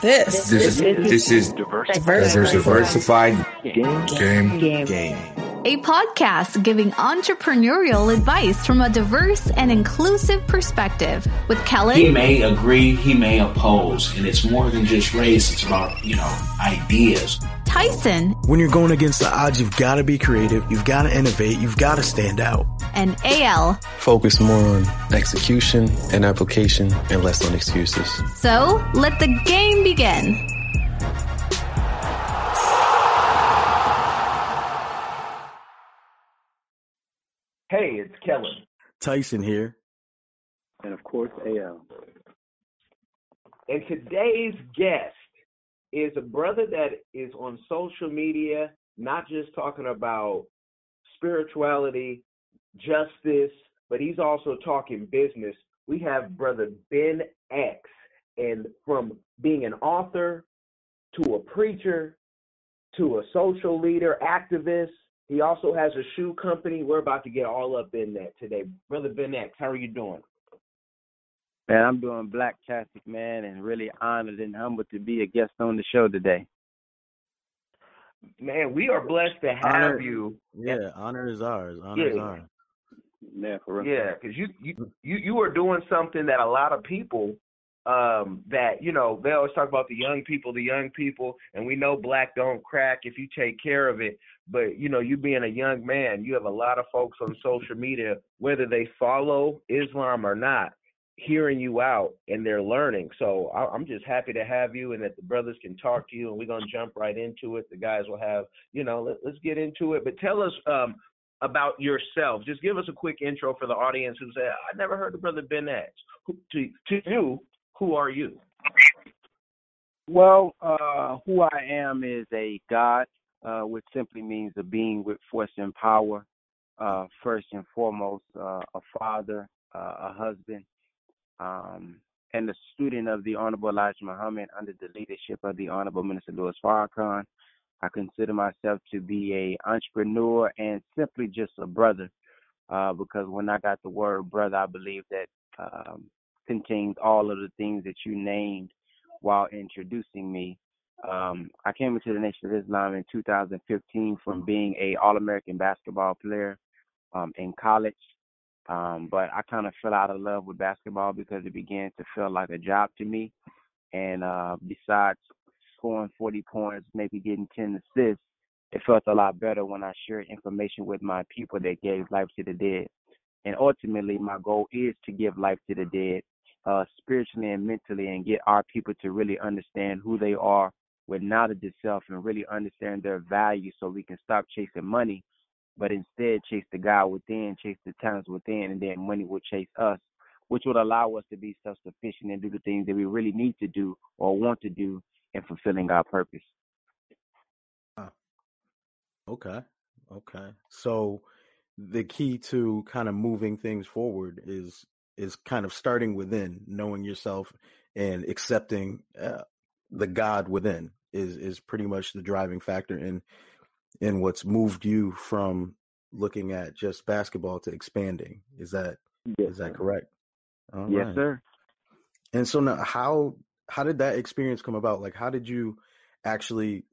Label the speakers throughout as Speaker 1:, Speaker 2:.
Speaker 1: This.
Speaker 2: This is this is
Speaker 1: Diversified.
Speaker 2: diversified
Speaker 3: Game.
Speaker 2: game.
Speaker 1: Game.
Speaker 3: Game.
Speaker 4: A podcast giving entrepreneurial advice from a diverse and inclusive perspective with
Speaker 5: Kelly.
Speaker 4: He
Speaker 5: may agree, he may oppose, and it's more than just race. It's about you know ideas.
Speaker 4: Tyson,
Speaker 3: When you're going against the odds, you've got to be creative. You've got to innovate. You've got to stand out.
Speaker 4: and AL.
Speaker 6: Focus more on execution and application and less on excuses.
Speaker 4: So let the game begin.
Speaker 7: Hey, it's Kellen.
Speaker 3: Tyson here.
Speaker 8: and of course AL.
Speaker 7: And today's guest is a brother that is on social media, not just talking about spirituality, justice, but he's also talking business. We have brother Ben X. And from being an author to a preacher to a social leader, activist, he also has a shoe company. We're about to get all up in that today. Brother Ben X, how are you doing?
Speaker 8: Man, I'm doing Blacktastic, man, and really honored and humbled to be a guest on the show today.
Speaker 7: Man, we are blessed to have
Speaker 3: Honor-
Speaker 7: you.
Speaker 3: Yeah, honor is ours. Honor is ours.
Speaker 8: Yeah, for real.
Speaker 7: Yeah, because you, you you you are doing something that a lot of people um that you know they always talk about the young people, the young people, and we know black don't crack if you take care of it. But you know, you being a young man, you have a lot of folks on social media, whether they follow Islam or not, hearing you out and they're learning. So I, I'm just happy to have you and that the brothers can talk to you and we're gonna jump right into it. The guys will have, you know, let, let's get into it. But tell us um about yourself. Just give us a quick intro for the audience who say, I never heard of Brother Ben X. To, to you, who are you?
Speaker 8: Well, uh, who I am is a God, uh, which simply means a being with force and power. Uh, first and foremost, uh, a father, uh, a husband, um, and a student of the Honorable Elijah Muhammad under the leadership of the Honorable Minister Louis Farrakhan. I consider myself to be a entrepreneur and simply just a brother, uh, because when I got the word brother, I believe that um, contains all of the things that you named while introducing me. Um, I came into the Nation of Islam in 2015 from being a All-American basketball player um, in college, um, but I kind of fell out of love with basketball because it began to feel like a job to me. And uh, besides scoring 40 points, maybe getting 10 assists, it felt a lot better when I shared information with my people that gave life to the dead. And ultimately, my goal is to give life to the dead, uh, spiritually and mentally, and get our people to really understand who they are with knowledge itself and really understand their value so we can stop chasing money, but instead chase the God within, chase the talents within, and then money will chase us, which would allow us to be self sufficient and do the things that we really need to do or want to do in fulfilling our purpose.
Speaker 3: Okay. Okay. So the key to kind of moving things forward is is kind of starting within, knowing yourself and accepting uh, the God within is is pretty much the driving factor in in what's moved you from looking at just basketball to expanding. Is that
Speaker 8: Yes,
Speaker 3: is that correct? All
Speaker 8: Yes,
Speaker 3: right.
Speaker 8: sir.
Speaker 3: And so now how how did that experience come about? Like how did you actually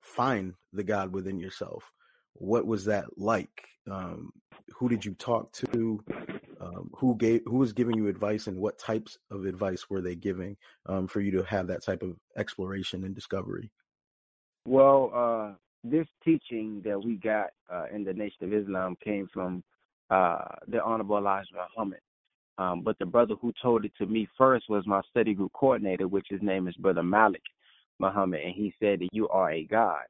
Speaker 3: find the God within yourself? What was that like? Um, who did you talk to? Um, who gave who was giving you advice and what types of advice were they giving um, for you to have that type of exploration and discovery?
Speaker 8: Well, uh, this teaching that we got uh, in the Nation of Islam came from uh, the Honorable Elijah Muhammad. Um, but the brother who told it to me first was my study group coordinator, which his name is Brother Malik Muhammad, and he said that you are a God.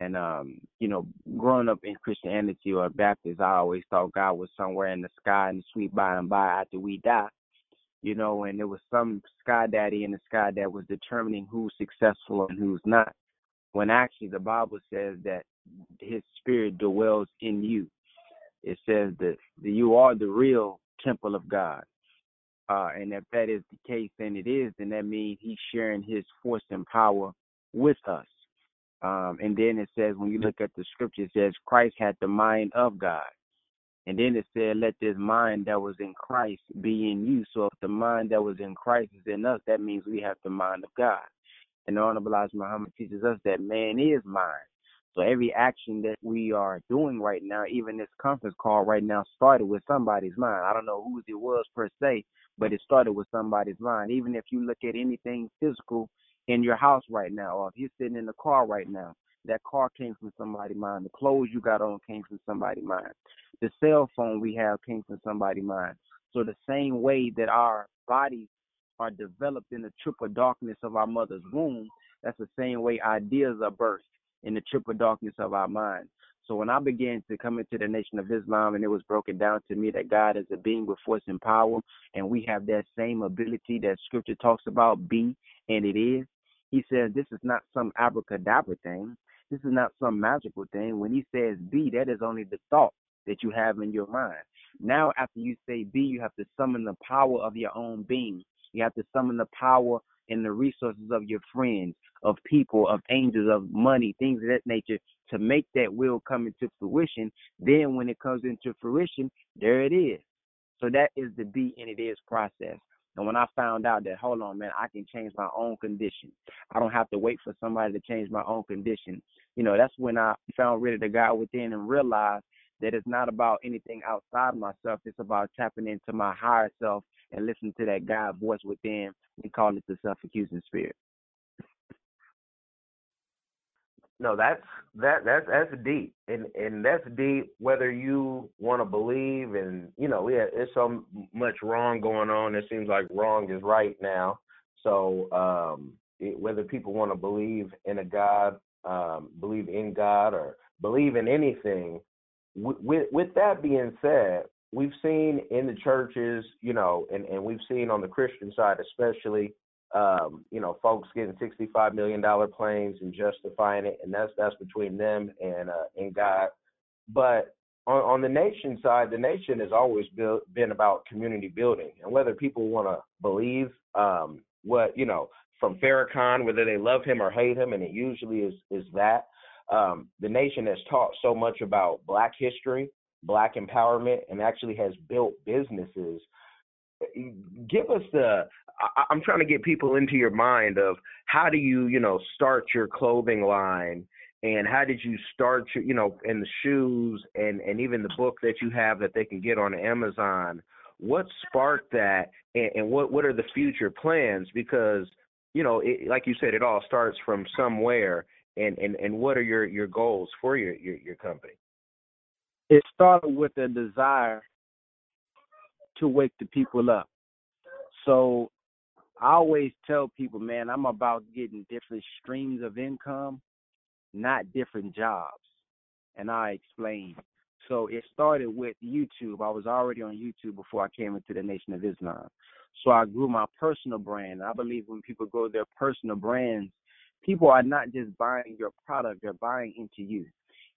Speaker 8: And um, you know, growing up in Christianity or Baptist, I always thought God was somewhere in the sky in the sweet by and by after we die. You know, and there was some sky daddy in the sky that was determining who's successful and who's not. When actually the Bible says that his spirit dwells in you. It says that, you are the real temple of God. Uh, and if that is the case, then it is, then that means he's sharing his force and power with us. Um, and then it says, when you look at the scripture, it says Christ had the mind of God. And then it said, let this mind that was in Christ be in you. So if the mind that was in Christ is in us, that means we have the mind of God. And the Honorable Elijah Muhammad teaches us that man is mind. So every action that we are doing right now, even this conference call right now, started with somebody's mind. I don't know whose it was per se, but it started with somebody's mind. Even if you look at anything physical in your house right now, or if you're sitting in the car right now, that car came from somebody's mind. The clothes you got on came from somebody's mind. The cell phone we have came from somebody's mind. So the same way that our bodies are developed in the triple darkness of our mother's womb, that's the same way ideas are birthed in the triple darkness of our mind. So when I began to come into the Nation of Islam and it was broken down to me that God is a being with force and power, and we have that same ability that Scripture talks about, be, and it is. He says this is not some abracadabra thing. This is not some magical thing. When he says be, that is only the thought that you have in your mind. Now, after you say be, you have to summon the power of your own being. You have to summon the power and the resources of your friends, of people, of angels, of money, things of that nature to make that will come into fruition. Then when it comes into fruition, there it is. So that is the be and it is process. And when I found out that, hold on, man, I can change my own condition. I don't have to wait for somebody to change my own condition. You know, that's when I found really the God within and realized that it's not about anything outside of myself. It's about tapping into my higher self and listening to that God voice within. We call it the self-accusing spirit.
Speaker 7: No, that's that that's that's deep, and and that's deep. Whether you want to believe, and you know, yeah, there's so much wrong going on. It seems like wrong is right now. So um, it, whether people want to believe in a God, um, believe in God, or believe in anything, with with that being said, we've seen in the churches, you know, and and we've seen on the Christian side especially um, you know, folks getting sixty-five million dollar planes and justifying it, and that's that's between them and uh, and God. But on, on the nation side, the nation has always built, been about community building, and whether people want to believe um, what you know from Farrakhan, whether they love him or hate him, and it usually is is that. Um, the nation has taught so much about Black history, Black empowerment, and actually has built businesses give us the I, am trying to get people into your mind of how do you you know start your clothing line and how did you start your you know in the shoes and and even the book that you have that they can get on amazon. What sparked that and, and what what are the future plans? Because you know it, like you said it all starts from somewhere and and and what are your your goals for your your, your company?
Speaker 8: It started with a desire to wake the people up. So I always tell people, man, I'm about getting different streams of income, not different jobs. And I explain. So it started with YouTube. I was already on YouTube before I came into the Nation of Islam. So I grew my personal brand. I believe when people grow their personal brands, people are not just buying your product, they're buying into you.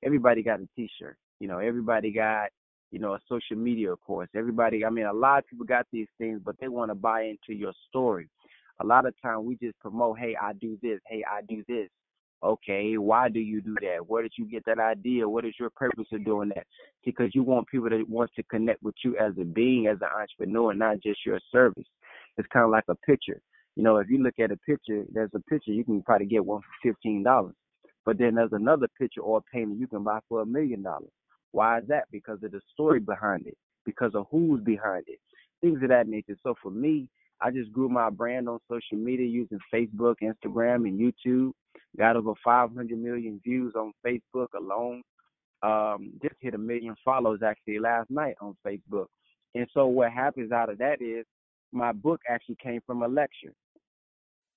Speaker 8: Everybody got a t shirt. You know, everybody got you know, a social media course. Everybody, I mean, a lot of people got these things, but they want to buy into your story. A lot of time we just promote, hey, I do this, hey, I do this. Okay, why do you do that? Where did you get that idea? What is your purpose of doing that? Because you want people that want to connect with you as a being, as an entrepreneur, not just your service. It's kind of like a picture. You know, if you look at a picture, there's a picture you can probably get one for fifteen dollars, but then there's another picture or painting you can buy for a million dollars. Why is that? Because of the story behind it, because of who's behind it, things of that nature. So for me, I just grew my brand on social media using Facebook, Instagram, and YouTube. Got over 500 million views on Facebook alone. Um, just hit a million follows actually last night on Facebook. And so what happens out of that is my book actually came from a lecture.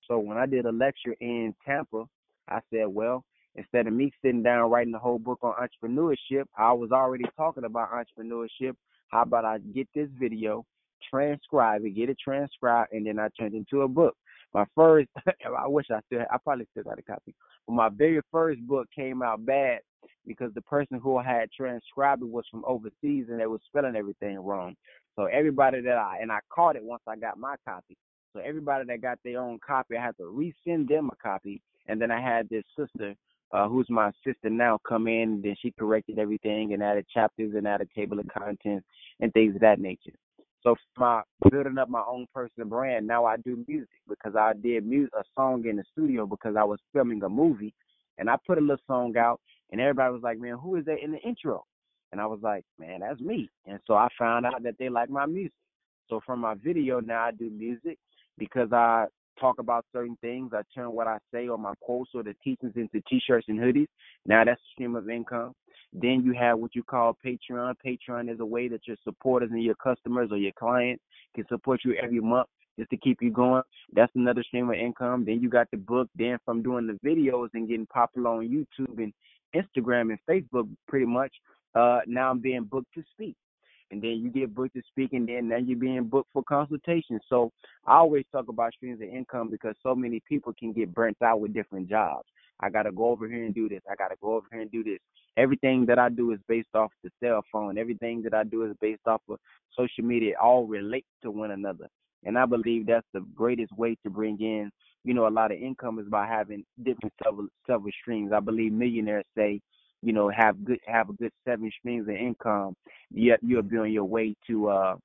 Speaker 8: So when I did a lecture in Tampa, I said, well, Instead of me sitting down writing the whole book on entrepreneurship, I was already talking about entrepreneurship. How about I get this video, transcribe it, get it transcribed, and then I turned it into a book. My first, I wish I still, I probably still got a copy. But my very first book came out bad because the person who had transcribed it was from overseas and they was spelling everything wrong. So everybody that I and I caught it once I got my copy. So everybody that got their own copy, I had to resend them a copy. And then I had this sister uh, who's my assistant now, come in. And then she corrected everything and added chapters and added table of contents and things of that nature. So my building up my own personal brand, now I do music because I did music, a song in the studio because I was filming a movie, and I put a little song out, and everybody was like, "Man, who is that in the intro?" And I was like, "Man, that's me." And so I found out that they like my music. So from my video now I do music because I talk about certain things. I turn what I say or my quotes or the teachings into t-shirts and hoodies. Now that's a stream of income. Then you have what you call Patreon. Patreon is a way that your supporters and your customers or your clients can support you every month just to keep you going. That's another stream of income. Then you got the book. Then from doing the videos and getting popular on YouTube and Instagram and Facebook, pretty much. Uh, now I'm being booked to speak and then you get booked to speak, and then now you're being booked for consultation. So I always talk about streams of income because so many people can get burnt out with different jobs. I gotta go over here and do this. I gotta go over here and do this. Everything that I do is based off the cell phone. Everything that I do is based off of social media. It all relates to one another. And I believe that's the greatest way to bring in, you know, a lot of income is by having different several several streams. I believe millionaires say you know, have good have a good seven streams of income, yet you'll be on your way to uh,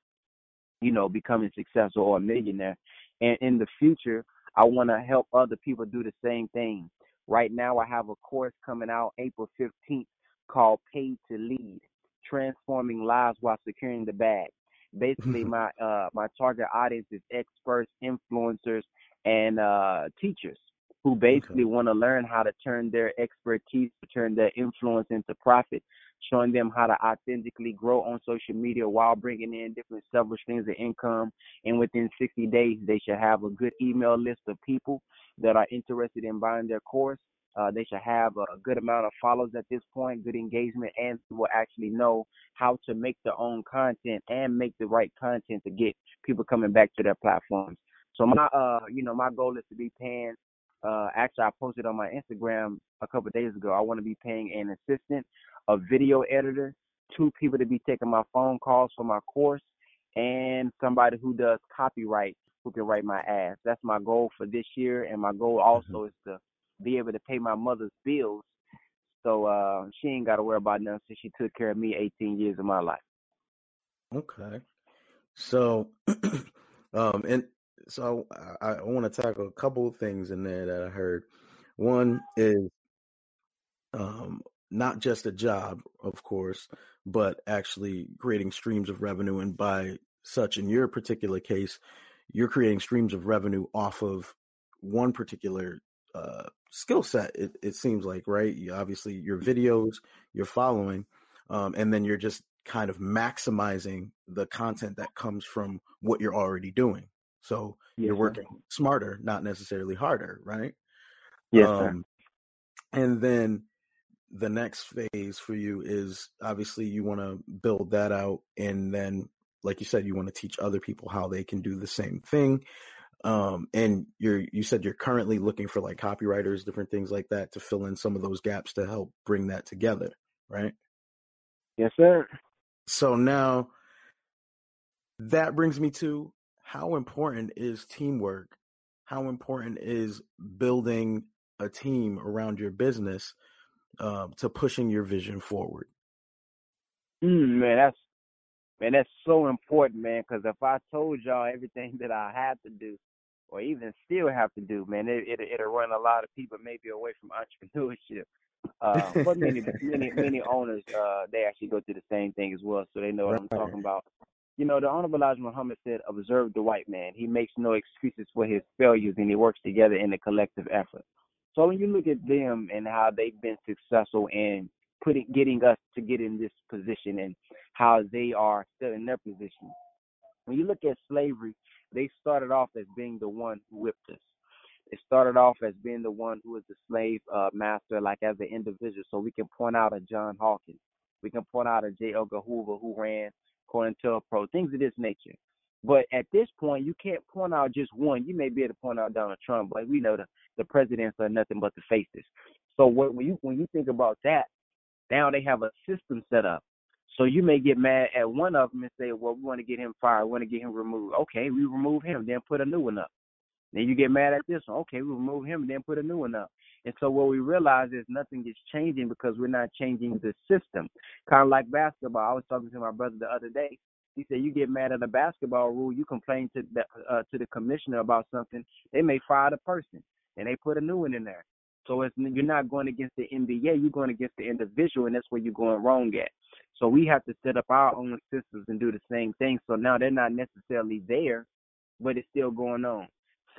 Speaker 8: you know, becoming successful or a millionaire. And in the future, I want to help other people do the same thing. Right now, I have a course coming out April 15th called Paid to Lead: Transforming Lives While Securing the Bag. Basically, my uh my target audience is experts, influencers, and uh teachers who basically okay. want to learn how to turn their expertise, turn their influence into profit, showing them how to authentically grow on social media while bringing in different several streams of income. And within 60 days, they should have a good email list of people that are interested in buying their course. Uh, they should have a good amount of followers at this point, good engagement, and will actually know how to make their own content and make the right content to get people coming back to their platforms. So my, uh, you know, my goal is to be paying uh, actually, I posted on my Instagram a couple days ago. I want to be paying an assistant, a video editor, two people to be taking my phone calls for my course, and somebody who does copyright who can write my ads. That's my goal for this year, and my goal mm-hmm. also mm-hmm. is to be able to pay my mother's bills, so uh, she ain't got to worry about nothing. Since she took care of me 18 years of my life.
Speaker 3: Okay, so, um, and so I, I want to tackle a couple of things in there that I heard. One is um, not just a job, of course, but actually creating streams of revenue. And by such, in your particular case, you're creating streams of revenue off of one particular uh, skill set. It, it, seems like, right? You, obviously, your videos, your following, um, and then you're just kind of maximizing the content that comes from what you're already doing. So yes, you're working sir. smarter, not necessarily harder, right?
Speaker 8: Yes, um,
Speaker 3: And then the next phase for you is obviously you want to build that out, and then, like you said, you want to teach other people how they can do the same thing. Um, and you're you said you're currently looking for like copywriters, different things like that to fill in some of those gaps to help bring that together, right?
Speaker 8: Yes, sir.
Speaker 3: So now that brings me to how important is teamwork? How important is building a team around your business uh, to pushing your vision forward?
Speaker 8: Mm, man, that's man, that's so important, man. Because if I told y'all everything that I had to do, or even still have to do, man, it, it it'll run a lot of people maybe away from entrepreneurship. Uh, but many many many owners, uh, they actually go through the same thing as well, so they know what right. I'm talking about. You know, the Honorable Elijah Muhammad said, observe the white man. He makes no excuses for his failures and he works together in a collective effort. So when you look at them and how they've been successful in putting getting us to get in this position and how they are still in their position. When you look at slavery, they started off as being the one who whipped us. They started off as being the one who was the slave uh, master, like as an individual. So we can point out a John Hawkins. We can point out a J. Edgar Hoover who ran COINTELPRO, things of this nature. But at this point, you can't point out just one. You may be able to point out Donald Trump, but we know the, the presidents are nothing but the faces. So what, when you when you think about that, now they have a system set up. So you may get mad at one of them and say, "Well, we want to get him fired. We want to get him removed." Okay, we remove him, then put a new one up. Then you get mad at this one. Okay, we remove him, then put a new one up. And so what we realize is nothing is changing because we're not changing the system. Kind of like basketball. I was talking to my brother the other day, He said you get mad at a basketball rule, you complain to the uh, to the commissioner about something, they may fire the person and they put a new one in there. So it's you're not going against the NBA, you're going against the individual, and that's where you're going wrong at. So we have to set up our own systems and do the same thing. So now they're not necessarily there, but it's still going on.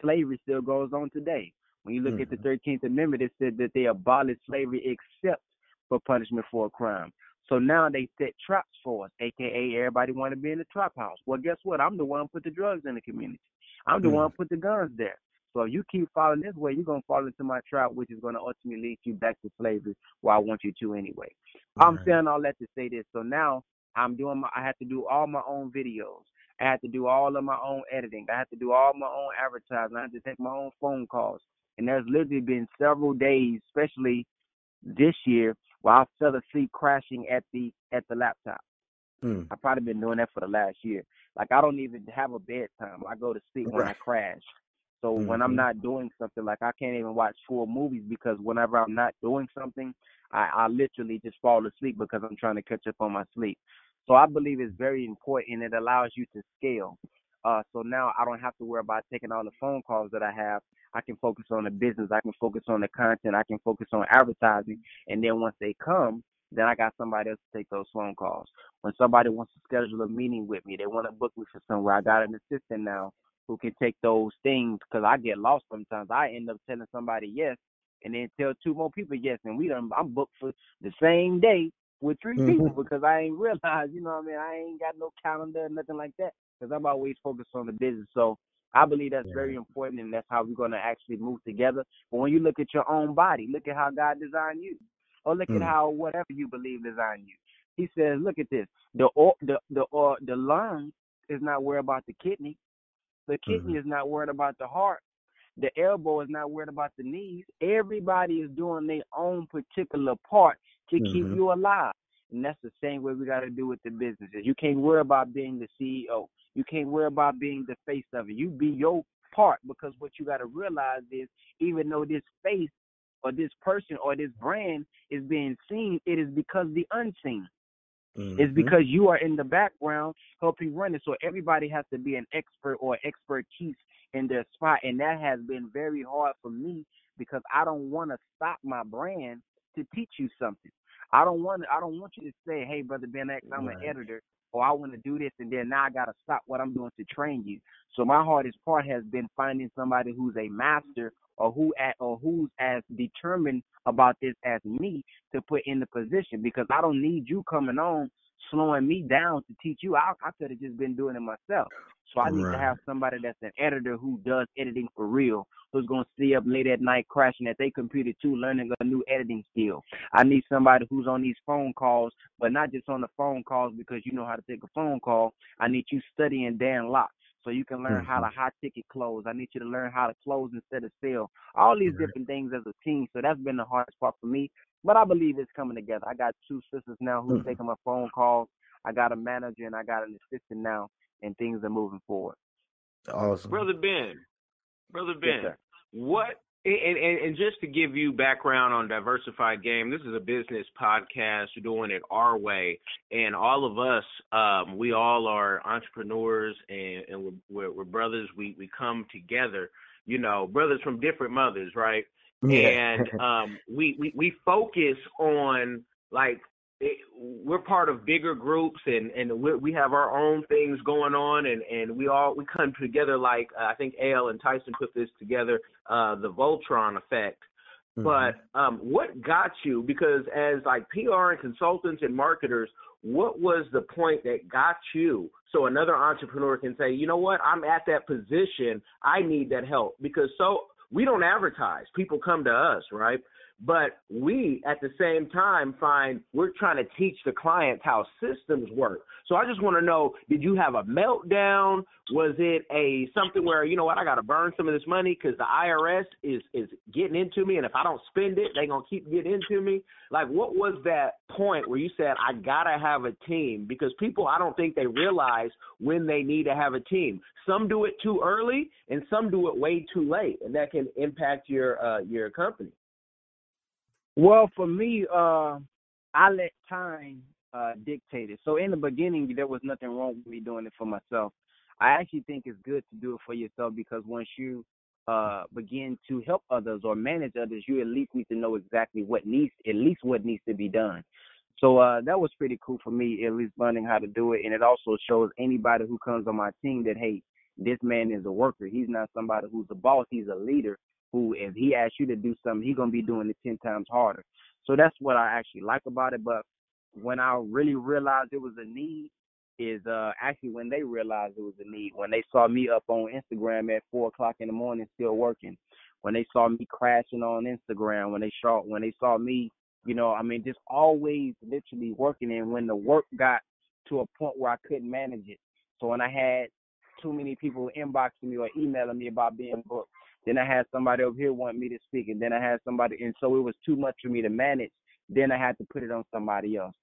Speaker 8: Slavery still goes on today. When you look mm-hmm. at the 13th Amendment, it said that they abolished slavery except for punishment for a crime. So now they set traps for us, aka everybody want to be in the trap house. Well, guess what? I'm the one who put the drugs in the community. I'm the mm. one who put the guns there. So if you keep following this way, you're gonna fall into my trap, which is gonna ultimately lead you back to slavery. Where I want you to anyway. Right. I'm saying all that to say this. So now I'm doing my. I have to do all my own videos. I have to do all of my own editing. I have to do all my own advertising. I have to take my own phone calls. And there's literally been several days, especially this year, where I fell asleep crashing at the at the laptop. Mm. I've probably been doing that for the last year. Like I don't even have a bedtime. I go to sleep when I crash. So mm-hmm. when I'm mm-hmm. not doing something, like I can't even watch full movies because whenever I'm not doing something, I, I literally just fall asleep because I'm trying to catch up on my sleep. So I believe it's very important. It allows you to scale. Uh, so now I don't have to worry about taking all the phone calls that I have. I can focus on the business. I can focus on the content. I can focus on advertising. And then once they come, then I got somebody else to take those phone calls. When somebody wants to schedule a meeting with me, they want to book me for somewhere. I got an assistant now who can take those things because I get lost sometimes. I end up telling somebody yes and then tell two more people yes, and we done I'm booked for the same day with 3 mm-hmm. people because I ain't realized, you know what I mean? I ain't got no calendar, nothing like that because I'm always focused on the business. So I believe that's yeah. very important, and that's how we're going to actually move together. But when you look at your own body, look at how God designed you, or look mm. at how whatever you believe designed you. He says, look at this: the the the or the lung is not worried about the kidney, the kidney mm-hmm. is not worried about the heart. The elbow is not worried about the knees. Everybody is doing their own particular part to mm-hmm. keep you alive. And that's the same way we got to do with the businesses. You can't worry about being the CEO. You can't worry about being the face of it. You be your part because what you got to realize is even though this face or this person or this brand is being seen, it is because the unseen. Mm-hmm. It's because you are in the background helping run it. So everybody has to be an expert or expertise in their spot. And that has been very hard for me because I don't want to stop my brand to teach you something. I don't want I don't want you to say, Hey brother Ben X, I'm right. an editor or I want to do this and then now I gotta stop what I'm doing to train you. So my hardest part has been finding somebody who's a master or who at or who's as determined about this as me to put in the position because I don't need you coming on slowing me down to teach you. I, I could have just been doing it myself. So I need right. to have somebody that's an editor who does editing for real, who's gonna stay up late at night crashing at their computer too, learning a new editing skill. I need somebody who's on these phone calls, but not just on the phone calls because you know how to take a phone call. I need you studying Dan Lok so you can learn mm-hmm. how to high ticket close. I need you to learn how to close instead of sell. All these right. different things as a team. So that's been the hardest part for me. But I believe it's coming together. I got two sisters now who's mm-hmm. taking my phone calls. I got a manager and I got an assistant now, and things are moving forward.
Speaker 3: Awesome,
Speaker 7: brother Ben. Brother Ben, yes, what and, and, and, just to give you background on Diversified Game, this is a business podcast. We're doing it our way, and all of us, um, we all are entrepreneurs, and, and we're, we're, brothers. We we come together, you know, brothers from different mothers, right? Yeah. And um, we, we we focus on like it, we're part of bigger groups and and we have our own things going on and and we all we come together like uh, I think AL and Tyson put this together uh the Voltron effect. Mm-hmm. but um what got you? Because as like PR and consultants and marketers what was the point that got you so another entrepreneur can say you know what? I'm at that position. I need that help. Because so we don't advertise. People come to us right but we, at the same time, find we're trying to teach the clients how systems work. So I just want to know: Did you have a meltdown? Was it a something where you know what? I got to burn some of this money because the IRS is is getting into me, and if I don't spend it, they're gonna keep getting into me. Like, what was that point where you said I gotta have a team? Because people, I don't think they realize when they need to have a team. Some do it too early, and some do it way too late, and that can impact your uh, your company.
Speaker 8: Well, for me, uh, I let time uh, it. So in the beginning, there was nothing wrong with me doing it for myself. I actually think it's good to do it for yourself because once you uh, begin to help others or manage others, you at least need to know exactly what needs, at least what needs to be done. So uh, that was pretty cool for me, at least learning how to do it. And it also shows anybody who comes on my team that hey, this man is a worker. He's not somebody who's a boss. He's a leader who, if he asks you to do something, he's gonna be doing it ten times harder. So that's what I actually like about it. But when I really realized it was a need, is uh actually when they realized it was a need. When they saw me up on Instagram at four o'clock in the morning still working. When they saw me crashing on Instagram, when they saw when they saw me, you know, I mean just always literally working and when the work got to a point where I couldn't manage it. So when I had too many people inboxing me or emailing me about being booked, then I had somebody over here want me to speak, and then I had somebody, and so it was too much for me to manage. Then I had to put it on somebody else.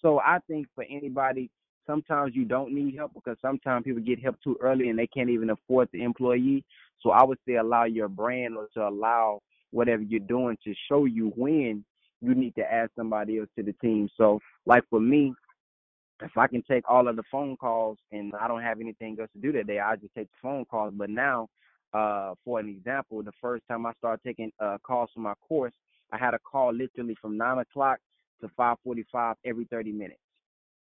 Speaker 8: So I think for anybody sometimes you don't need help because sometimes people get help too early and they can't even afford the employee. So I would say allow your brand or to allow whatever you're doing to show you when you need to add somebody else to the team. So like for me, if I can take all of the phone calls and I don't have anything else to do that day, I just take the phone calls. But now, uh, for an example, the first time I started taking uh, calls for my course, I had a call literally from nine o'clock to five forty-five every thirty minutes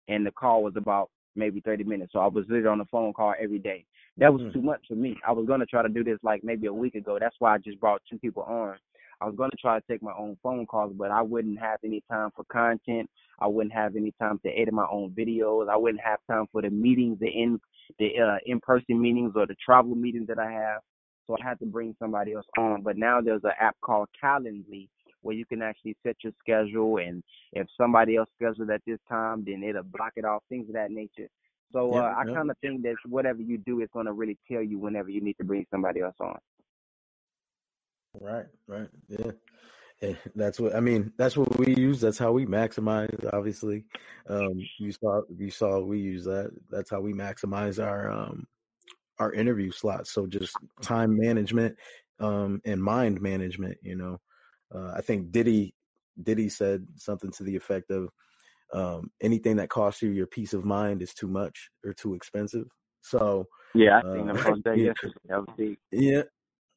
Speaker 8: and the call was about maybe 30 minutes. So I was literally on the phone call every day. That was mm. too much for me. I was going to try to do this like maybe a week ago. That's why I just brought two people on. I was going to try to take my own phone calls, but I wouldn't have any time for content. I wouldn't have any time to edit my own videos. I wouldn't have time for the meetings, the in the uh, in-person meetings or the travel meetings that I have. So I had to bring somebody else on. But now there's an app called Calendly where you can actually set your schedule and if somebody else scheduled at this time, then it'll block it off, things of that nature. So uh, I kind of think that whatever you do is going to really tell you whenever you need to bring somebody else on.
Speaker 3: Right, right, yeah. yeah. That's what I mean. That's what we use. That's how we maximize. Obviously, um, you saw you saw we use that. That's how we maximize our um, our interview slots. So just time management um, and mind management. You know, uh, I think Diddy Diddy said something to the effect of um, anything that costs you your peace of mind is too much or too expensive. So
Speaker 8: yeah, I think uh, that yesterday.
Speaker 3: Yeah,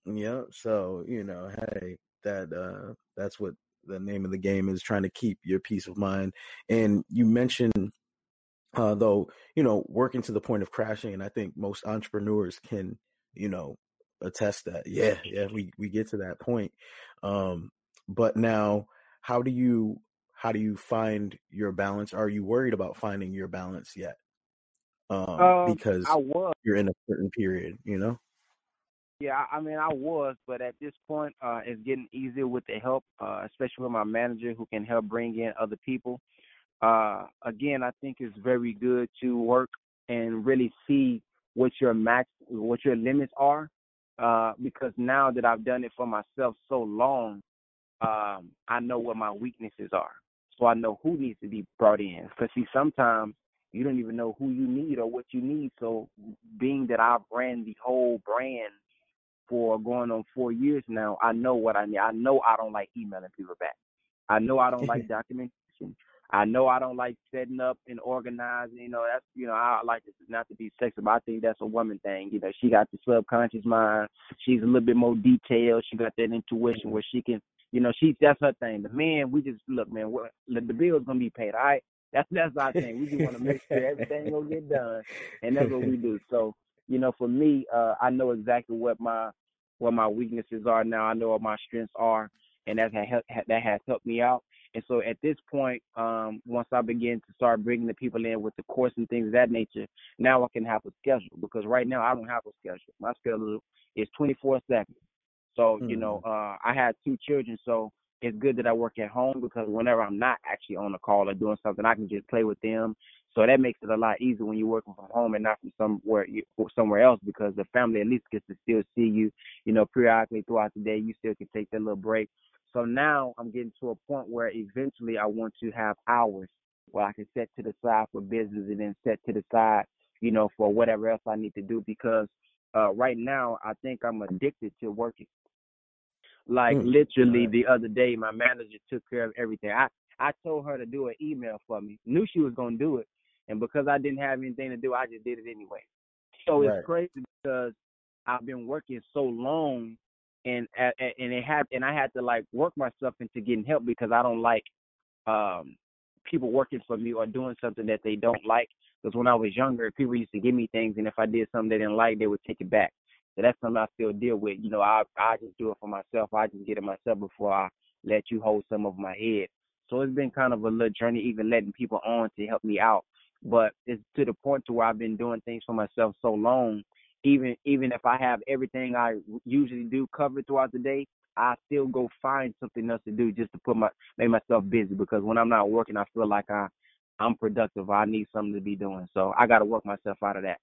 Speaker 3: yeah. So you know, hey, that uh, that's what the name of the game is trying to keep your peace of mind. And you mentioned uh, though, you know, working to the point of crashing, and I think most entrepreneurs can, you know, attest that. Yeah, yeah, we we get to that point. Um, but now, how do you how do you find your balance? Are you worried about finding your balance yet? Um,
Speaker 8: um
Speaker 3: because
Speaker 8: I was.
Speaker 3: you're in a certain period, you know.
Speaker 8: Yeah, I mean, I was, but at this point, uh, it's getting easier with the help, uh, especially with my manager who can help bring in other people. Uh, again, I think it's very good to work and really see what your max, what your limits are, uh, because now that I've done it for myself so long, um, I know what my weaknesses are. So I know who needs to be brought in. Because see, sometimes you don't even know who you need or what you need. So being that I've ran the whole brand for going on four years now, I know what I need. I know I don't like emailing people back. I know I don't like documentation. I know I don't like setting up and organizing. You know, that's you know I like this not to be sexy, but I think that's a woman thing. You know, she got the subconscious mind. She's a little bit more detailed. She got that intuition where she can you know, she that's her thing. The man, we just look, man. The bill's gonna be paid. All right, that's that's our thing. We just want to make sure everything gonna get done, and that's what we do. So, you know, for me, uh, I know exactly what my what my weaknesses are now. I know what my strengths are, and that has that has helped me out. And so at this point, um, once I begin to start bringing the people in with the course and things of that nature, now I can have a schedule because right now I don't have a schedule. My schedule is 24 seven. So, mm-hmm. you know, uh, I had two children, so it's good that I work at home because whenever I'm not actually on the call or doing something, I can just play with them. So that makes it a lot easier when you're working from home and not from somewhere somewhere else because the family at least gets to still see you, you know, periodically throughout the day. You still can take that little break. So now I'm getting to a point where eventually I want to have hours where I can set to the side for business and then set to the side, you know, for whatever else I need to do because uh, right now I think I'm addicted to working. Like mm. literally the other day, my manager took care of everything. I I told her to do an email for me. Knew she was gonna do it, and because I didn't have anything to do, I just did it anyway. So
Speaker 3: Right.
Speaker 8: it's crazy because I've been working so long, and and it had and I had to like work myself into getting help because I don't like um people working for me or doing something that they don't like. Because when I was younger, people used to give me things, and if I did something they didn't like, they would take it back. So that's something I still deal with. You know, I I just do it for myself. I just get it myself before I let you hold some of my head. So it's been kind of a little journey, even letting people on to help me out. But it's to the point to where I've been doing things for myself so long. Even even if I have everything I usually do covered throughout the day, I still go find something else to do just to put my make myself busy because when I'm not working, I feel like I I'm productive. I need something to be doing, so I got to work myself out of that.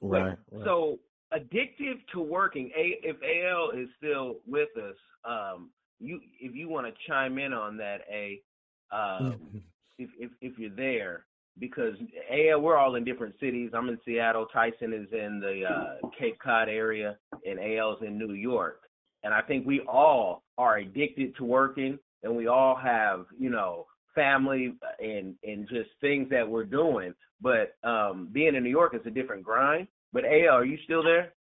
Speaker 3: Right. Right.
Speaker 7: So addictive to working. A, if AL is still with us, um, you if you want to chime in on that, A, um, if, if if you're there, because AL we're all in different cities. I'm in Seattle. Tyson is in the uh, Cape Cod area, and AL's in New York. And I think we all are addicted to working, and we all have you know family and and just things that we're doing. But um, being in New York is a different grind. But AL, are you still there?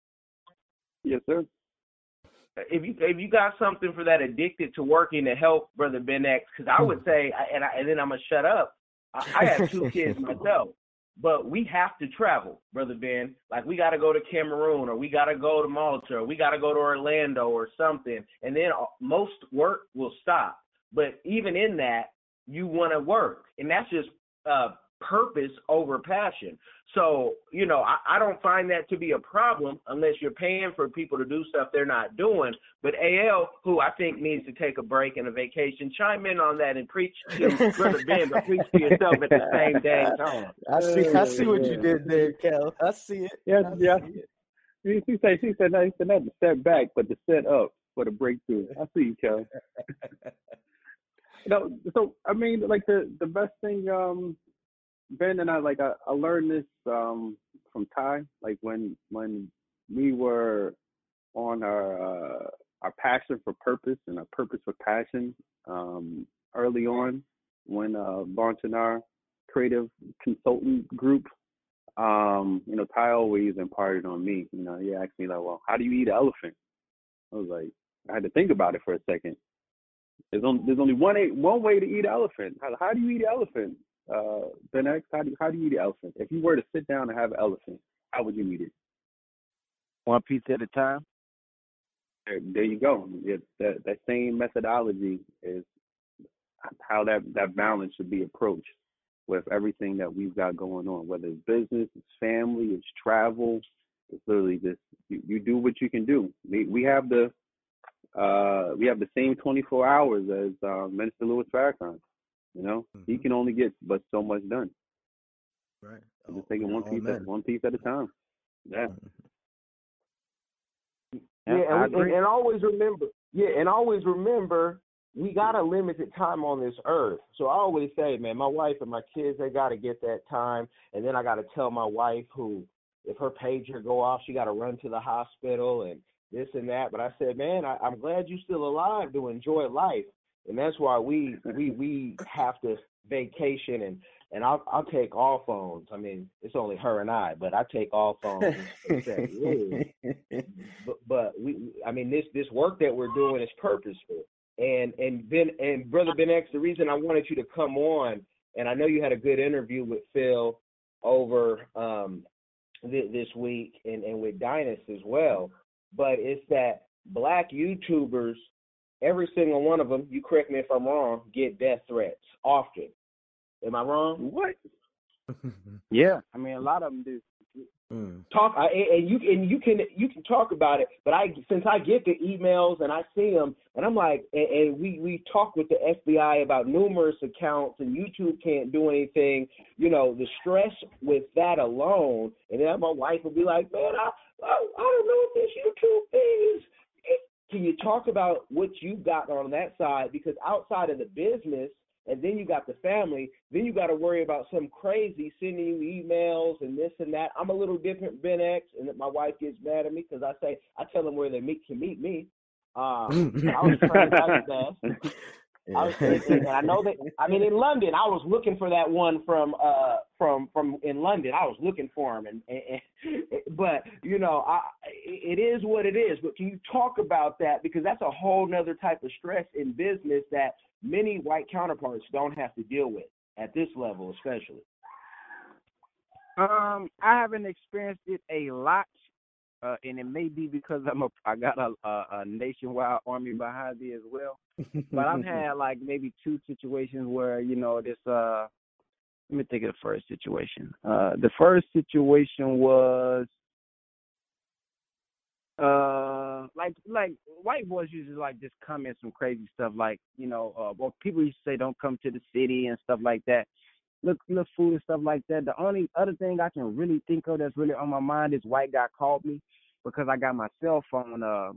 Speaker 9: Yes, sir.
Speaker 7: If you if you got something for that addicted to working to help Brother Ben X, because I would say, and I, and then I'm gonna shut up. I, I have two kids myself, but we have to travel, Brother Ben. Like we got to go to Cameroon, or we got to go to Malta, or we got to go to Orlando, or something, and then most work will stop. But even in that, you want to work, and that's just uh, purpose over passion. So, you know, I, I don't find that to be a problem unless you're paying for people to do stuff they're not doing. But AL, who I think needs to take a break and a vacation, chime in on that and preach to Brother Ben, but preach to yourself at the same dang time.
Speaker 3: I see. I see what you did there, Kel. I see it.
Speaker 9: Yes,
Speaker 3: I
Speaker 9: yes.
Speaker 3: see it.
Speaker 9: She, she said she said no, he said not to step back, but to set up for the breakthrough. I see you, Kel. no, so I mean, like the the best thing, um, Ben and I like I, I learned this um from Ty. Like when when we were on our uh, our passion for purpose and our purpose for passion um, early on when uh, Barntonar Creative Consultant Group. Um, you know, Ty always imparted on me. You know, he asked me like, "Well, how do you eat an elephant?" I was like, I had to think about it for a second. There's only there's only one one way to eat an elephant. How, how do you eat an elephant? Uh, X, how do you, how do you eat an elephant? If you were to sit down and have an elephant, how would you eat it?
Speaker 8: One piece at a time.
Speaker 9: There, there you go. It, that that same methodology is how that that balance should be approached with everything that we've got going on, whether it's business, it's family, it's travel. It's literally just you, you do what you can do. We we have the uh we have the same 24 hours as uh, Minister Louis Farrakhan. You know, he
Speaker 3: Mm-hmm.
Speaker 9: can only get but so much done.
Speaker 3: Right.
Speaker 9: So just taking one
Speaker 3: all
Speaker 9: piece at one piece at a time. Yeah.
Speaker 7: Yeah, and, and, and always remember, yeah, and always remember, we got a limited time on this earth. So I always say, man, my wife and my kids, they got to get that time, and then I got to tell my wife who, if her pager go off, she got to run to the hospital and this and that. But I said, man, I, I'm glad you're still alive to enjoy life, and that's why we we we have to vacation and and I'll I'll take all phones. I mean, it's only her and I, but I take all phones. and say, "Ooh." but but we I mean this this work that we're doing is purposeful. And and Ben and brother Ben X, the reason I wanted you to come on, and I know you had a good interview with Phil over um th- this week and and with Dynast as well, but it's that black YouTubers, every single one of them, you correct me if I'm wrong, get death threats often. Am I wrong?
Speaker 9: What?
Speaker 8: Yeah, I mean a lot of them do.
Speaker 3: Mm.
Speaker 7: talk I, and you and you can you can talk about it but i since i get the emails and i see them and i'm like and, and we we talk with the fbi about numerous accounts and youtube can't do anything you know the stress with that alone and then my wife will be like man i i, I don't know what this youtube thing is It- can you talk about what you've got on that side because outside of the business and then you got the family. Then you got to worry about some crazy sending you emails and this and that. I'm a little different, Ben X, and my wife gets mad at me because I say I tell them where they meet can meet me. Um, I was trying to. I was, and, and I know that. I mean, in London, I was looking for that one from uh from from in London. I was looking for him, and, and, and but you know, I it is what it is. But can you talk about that because that's a whole nother type of stress in business that many white counterparts don't have to deal with at this level, especially.
Speaker 8: Um, I haven't experienced it a lot, uh, and it may be because I'm a I got a, a, a nationwide army behind me as well. but I've had like maybe two situations where you know this. Uh, let me think of the first situation. Uh, the first situation was uh like like white boys usually like just comment some crazy stuff like you know uh well people used to say don't come to the city and stuff like that look look food and stuff like that the only other thing i can really think of that's really on my mind is white guy called me because i got my cell phone uh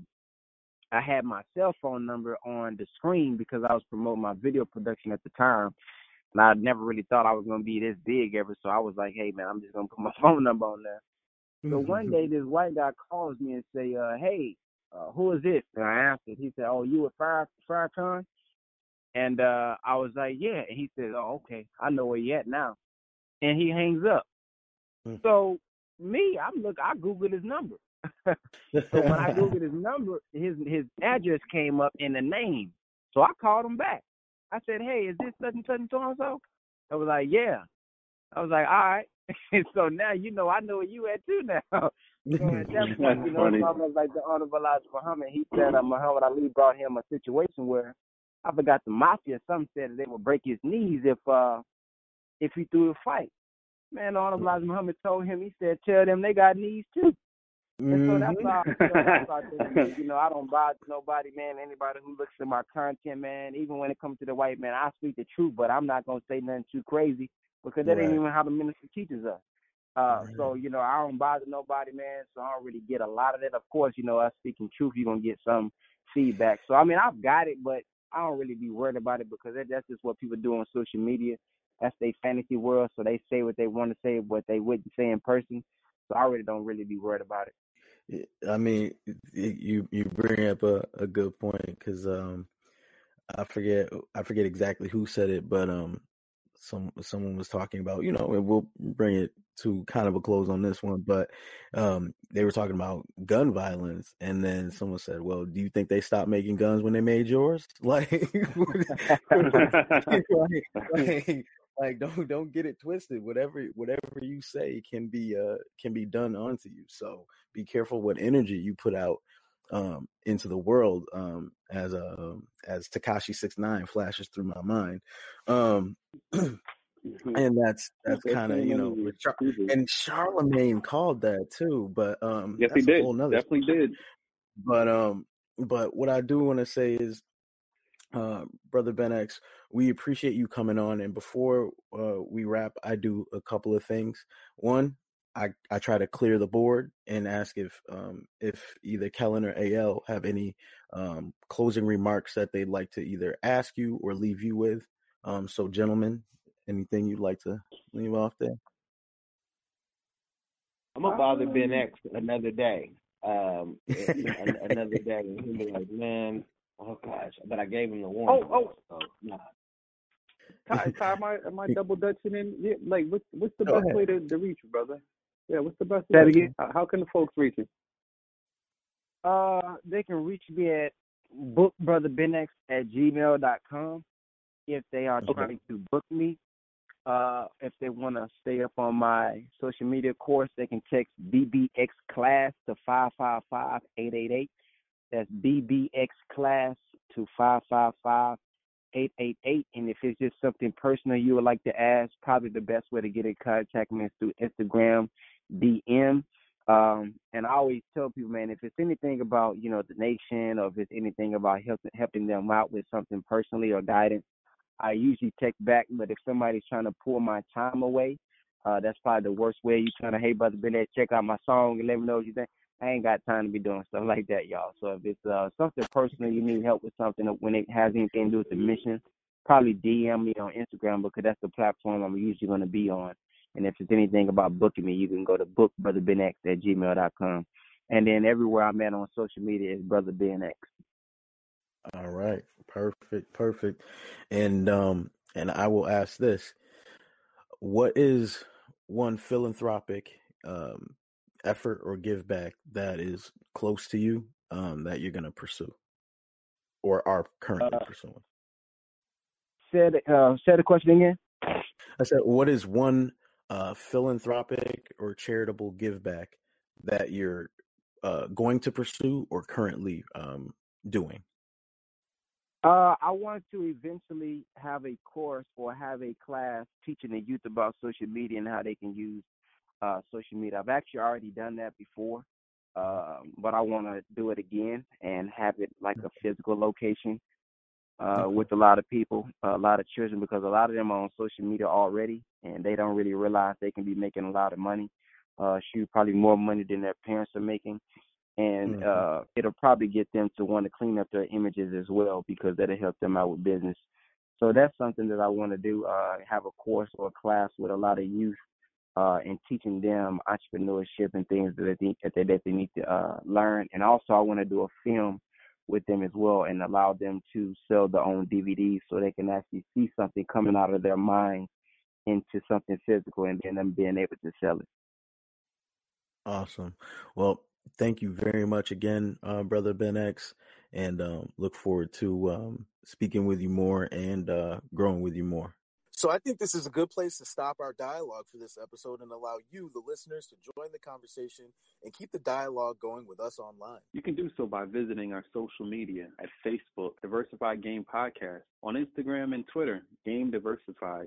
Speaker 8: i had my cell phone number on the screen because i was promoting my video production at the time and i never really thought i was going to be this big ever so i was like hey man i'm just going to put my phone number on there so one day this white guy calls me and say, uh, hey, uh, who is this? And I answered. He said, oh, you a Fire Farrakhan? And uh, I was like, yeah. And he said, oh, okay. I know where you at now. And he hangs up. Mm. So me, I'm look. I googled his number. so when I googled his number, his his address came up in the name. So I called him back. I said, hey, is this such and such and so and so? I was like, yeah. I was like, all right. and so now you know I know where you at too now. so at that point, you know, it's almost like the Honorable Elijah Muhammad. He said uh, Muhammad Ali brought him a situation where I forgot the mafia. Some said that they would break his knees if uh if he threw a fight. Man, Honorable Elijah Muhammad told him. He said, "Tell them they got knees too." And so that's why, you know, that's why I you know, I don't bother nobody, man. Anybody who looks at my content, man, even when it comes to the white man, I speak the truth, but I'm not gonna say nothing too crazy because that right. ain't even how the minister teaches us. Uh, right. So you know, I don't bother nobody, man. So I don't really get a lot of that. Of course, you know, us speaking truth, you're gonna get some feedback. So I mean, I've got it, but I don't really be worried about it because that, that's just what people do on social media. That's their fantasy world. So they say what they want to say, what they wouldn't say in person. So I really don't really be worried about
Speaker 3: it. I mean, you you bring up a, a good point because um, I forget I forget exactly who said it, but um, some someone was talking about, you know, and we'll bring it to kind of a close on this one, but um, they were talking about gun violence, and then someone said, "Well, do you think they stopped making guns when they made yours?" Like, like, like, like, don't don't get it twisted. Whatever whatever you say can be uh can be done onto you. So be careful what energy you put out um, into the world um, as a um, as Tekashi six nine flashes through my mind, um, mm-hmm. and that's that's kind of you know Char- and Charlamagne called that too, but um,
Speaker 9: yes he did, definitely story. did.
Speaker 3: But um, but what I do want to say is, uh, brother Ben X, we appreciate you coming on, and before uh, we wrap, I do a couple of things. One, I, I try to clear the board and ask if um, if either Kellen or AL have any um, closing remarks that they'd like to either ask you or leave you with. Um, so, gentlemen, anything you'd like to leave off there?
Speaker 7: I'm gonna bother Ben X another day. Um, another day, and he'll be like, "Man, oh gosh!" But I gave him the warning.
Speaker 9: Oh, oh, so, nah. Ty, Ty, am I am I double dutching in? Yeah, like, what's what's the Go best ahead. way to, to reach you, brother? Yeah, what's the best?
Speaker 8: That again?
Speaker 9: How can the folks reach you?
Speaker 8: Uh, they can reach me at bookbrotherbenex at gmail.com if they are okay. trying to book me. Uh, if they want to stay up on my social media course, they can text BBX class to five five five eight eight eight. That's BBX class to five five five eight eight eight. And if it's just something personal you would like to ask, probably the best way to get in contact me is through Instagram DM. Um, and I always tell people, man, if it's anything about, you know, the nation or if it's anything about helping helping them out with something personally or guidance, I usually text back. But if somebody's trying to pull my time away, uh, that's probably the worst way. You trying to, hey, brother, there, check out my song and let me know what you think. I ain't got time to be doing stuff like that, y'all. So if it's uh, something personal, you need help with something when it has anything to do with the mission, probably DM me on Instagram because that's the platform I'm usually going to be on. And if it's anything about booking me, you can go to bookbrotherbenx at gmail.com. And then everywhere I'm at on social media is Brother BNX.
Speaker 3: All right. Perfect, perfect. And um and I will ask this. What is one philanthropic um effort or give back that is close to you um that you're going to pursue or are currently uh, pursuing?
Speaker 8: Said uh say the question again.
Speaker 3: I said what is one uh philanthropic or charitable give back that you're uh going to pursue or currently um doing?
Speaker 8: Uh, I want to eventually have a course or have a class teaching the youth about social media and how they can use uh, social media. I've actually already done that before, uh, but I want to do it again and have it like a physical location uh, with a lot of people, a lot of children, because a lot of them are on social media already and they don't really realize they can be making a lot of money. Uh, shoot, probably more money than their parents are making and mm-hmm. uh, it'll probably get them to want to clean up their images as well because that'll help them out with business. So that's something that I want to do. Uh, have a course or a class with a lot of youth uh, and teaching them entrepreneurship and things that they that they, that they need to uh, learn. And also, I want to do a film with them as well and allow them to sell their own DVDs so they can actually see something coming out of their mind into something physical and then them being able to sell it.
Speaker 3: Awesome. Well, thank you very much again, uh, brother Ben X, and um, look forward to um, speaking with you more and uh, growing with you more.
Speaker 10: So I think this is a good place to stop our dialogue for this episode and allow you, the listeners, to join the conversation and keep the dialogue going with us online.
Speaker 9: You can do so by visiting our social media at Facebook, Diversified Game Podcast, on Instagram and Twitter, Game Diversified,